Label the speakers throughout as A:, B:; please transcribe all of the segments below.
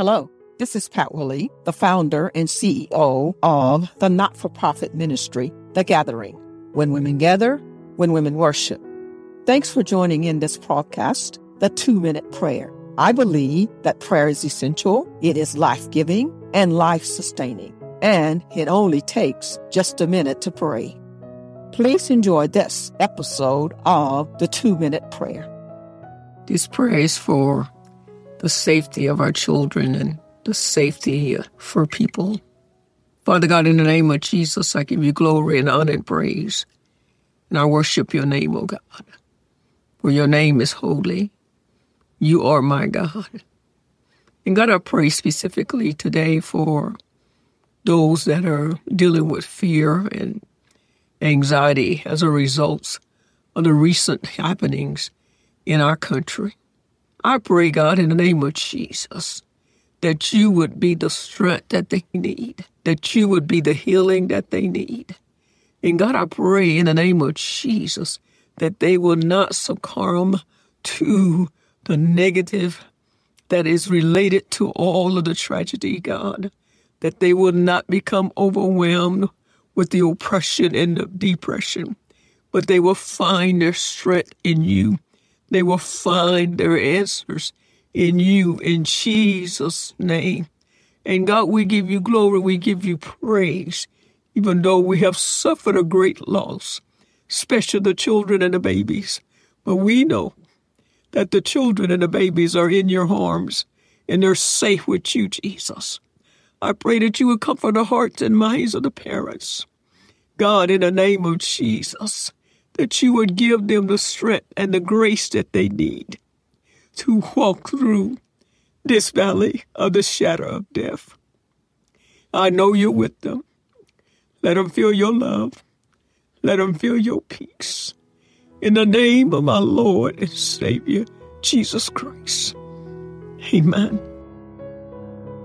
A: Hello, this is Pat Willie, the founder and CEO of the not for profit ministry, The Gathering. When women gather, when women worship. Thanks for joining in this podcast, The Two Minute Prayer. I believe that prayer is essential, it is life giving and life sustaining, and it only takes just a minute to pray. Please enjoy this episode of The Two Minute Prayer.
B: This prayer is for the safety of our children and the safety for people. Father God, in the name of Jesus, I give you glory and honor and praise. And I worship your name, O God. For your name is holy. You are my God. And God, I pray specifically today for those that are dealing with fear and anxiety as a result of the recent happenings in our country. I pray, God, in the name of Jesus, that you would be the strength that they need, that you would be the healing that they need. And God, I pray in the name of Jesus that they will not succumb to the negative that is related to all of the tragedy, God, that they will not become overwhelmed with the oppression and the depression, but they will find their strength in you they will find their answers in you in Jesus' name. And God, we give you glory, we give you praise, even though we have suffered a great loss, especially the children and the babies. But we know that the children and the babies are in your arms and they're safe with you, Jesus. I pray that you would comfort the hearts and minds of the parents. God, in the name of Jesus, that you would give them the strength and the grace that they need to walk through this valley of the shadow of death. I know you're with them. Let them feel your love. Let them feel your peace. In the name of my Lord and Savior, Jesus Christ. Amen.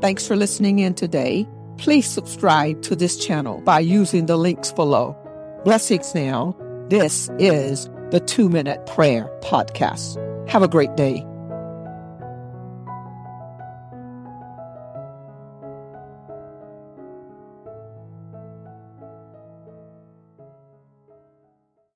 A: Thanks for listening in today. Please subscribe to this channel by using the links below. Blessings now this is the Two Minute Prayer Podcast. Have a great day.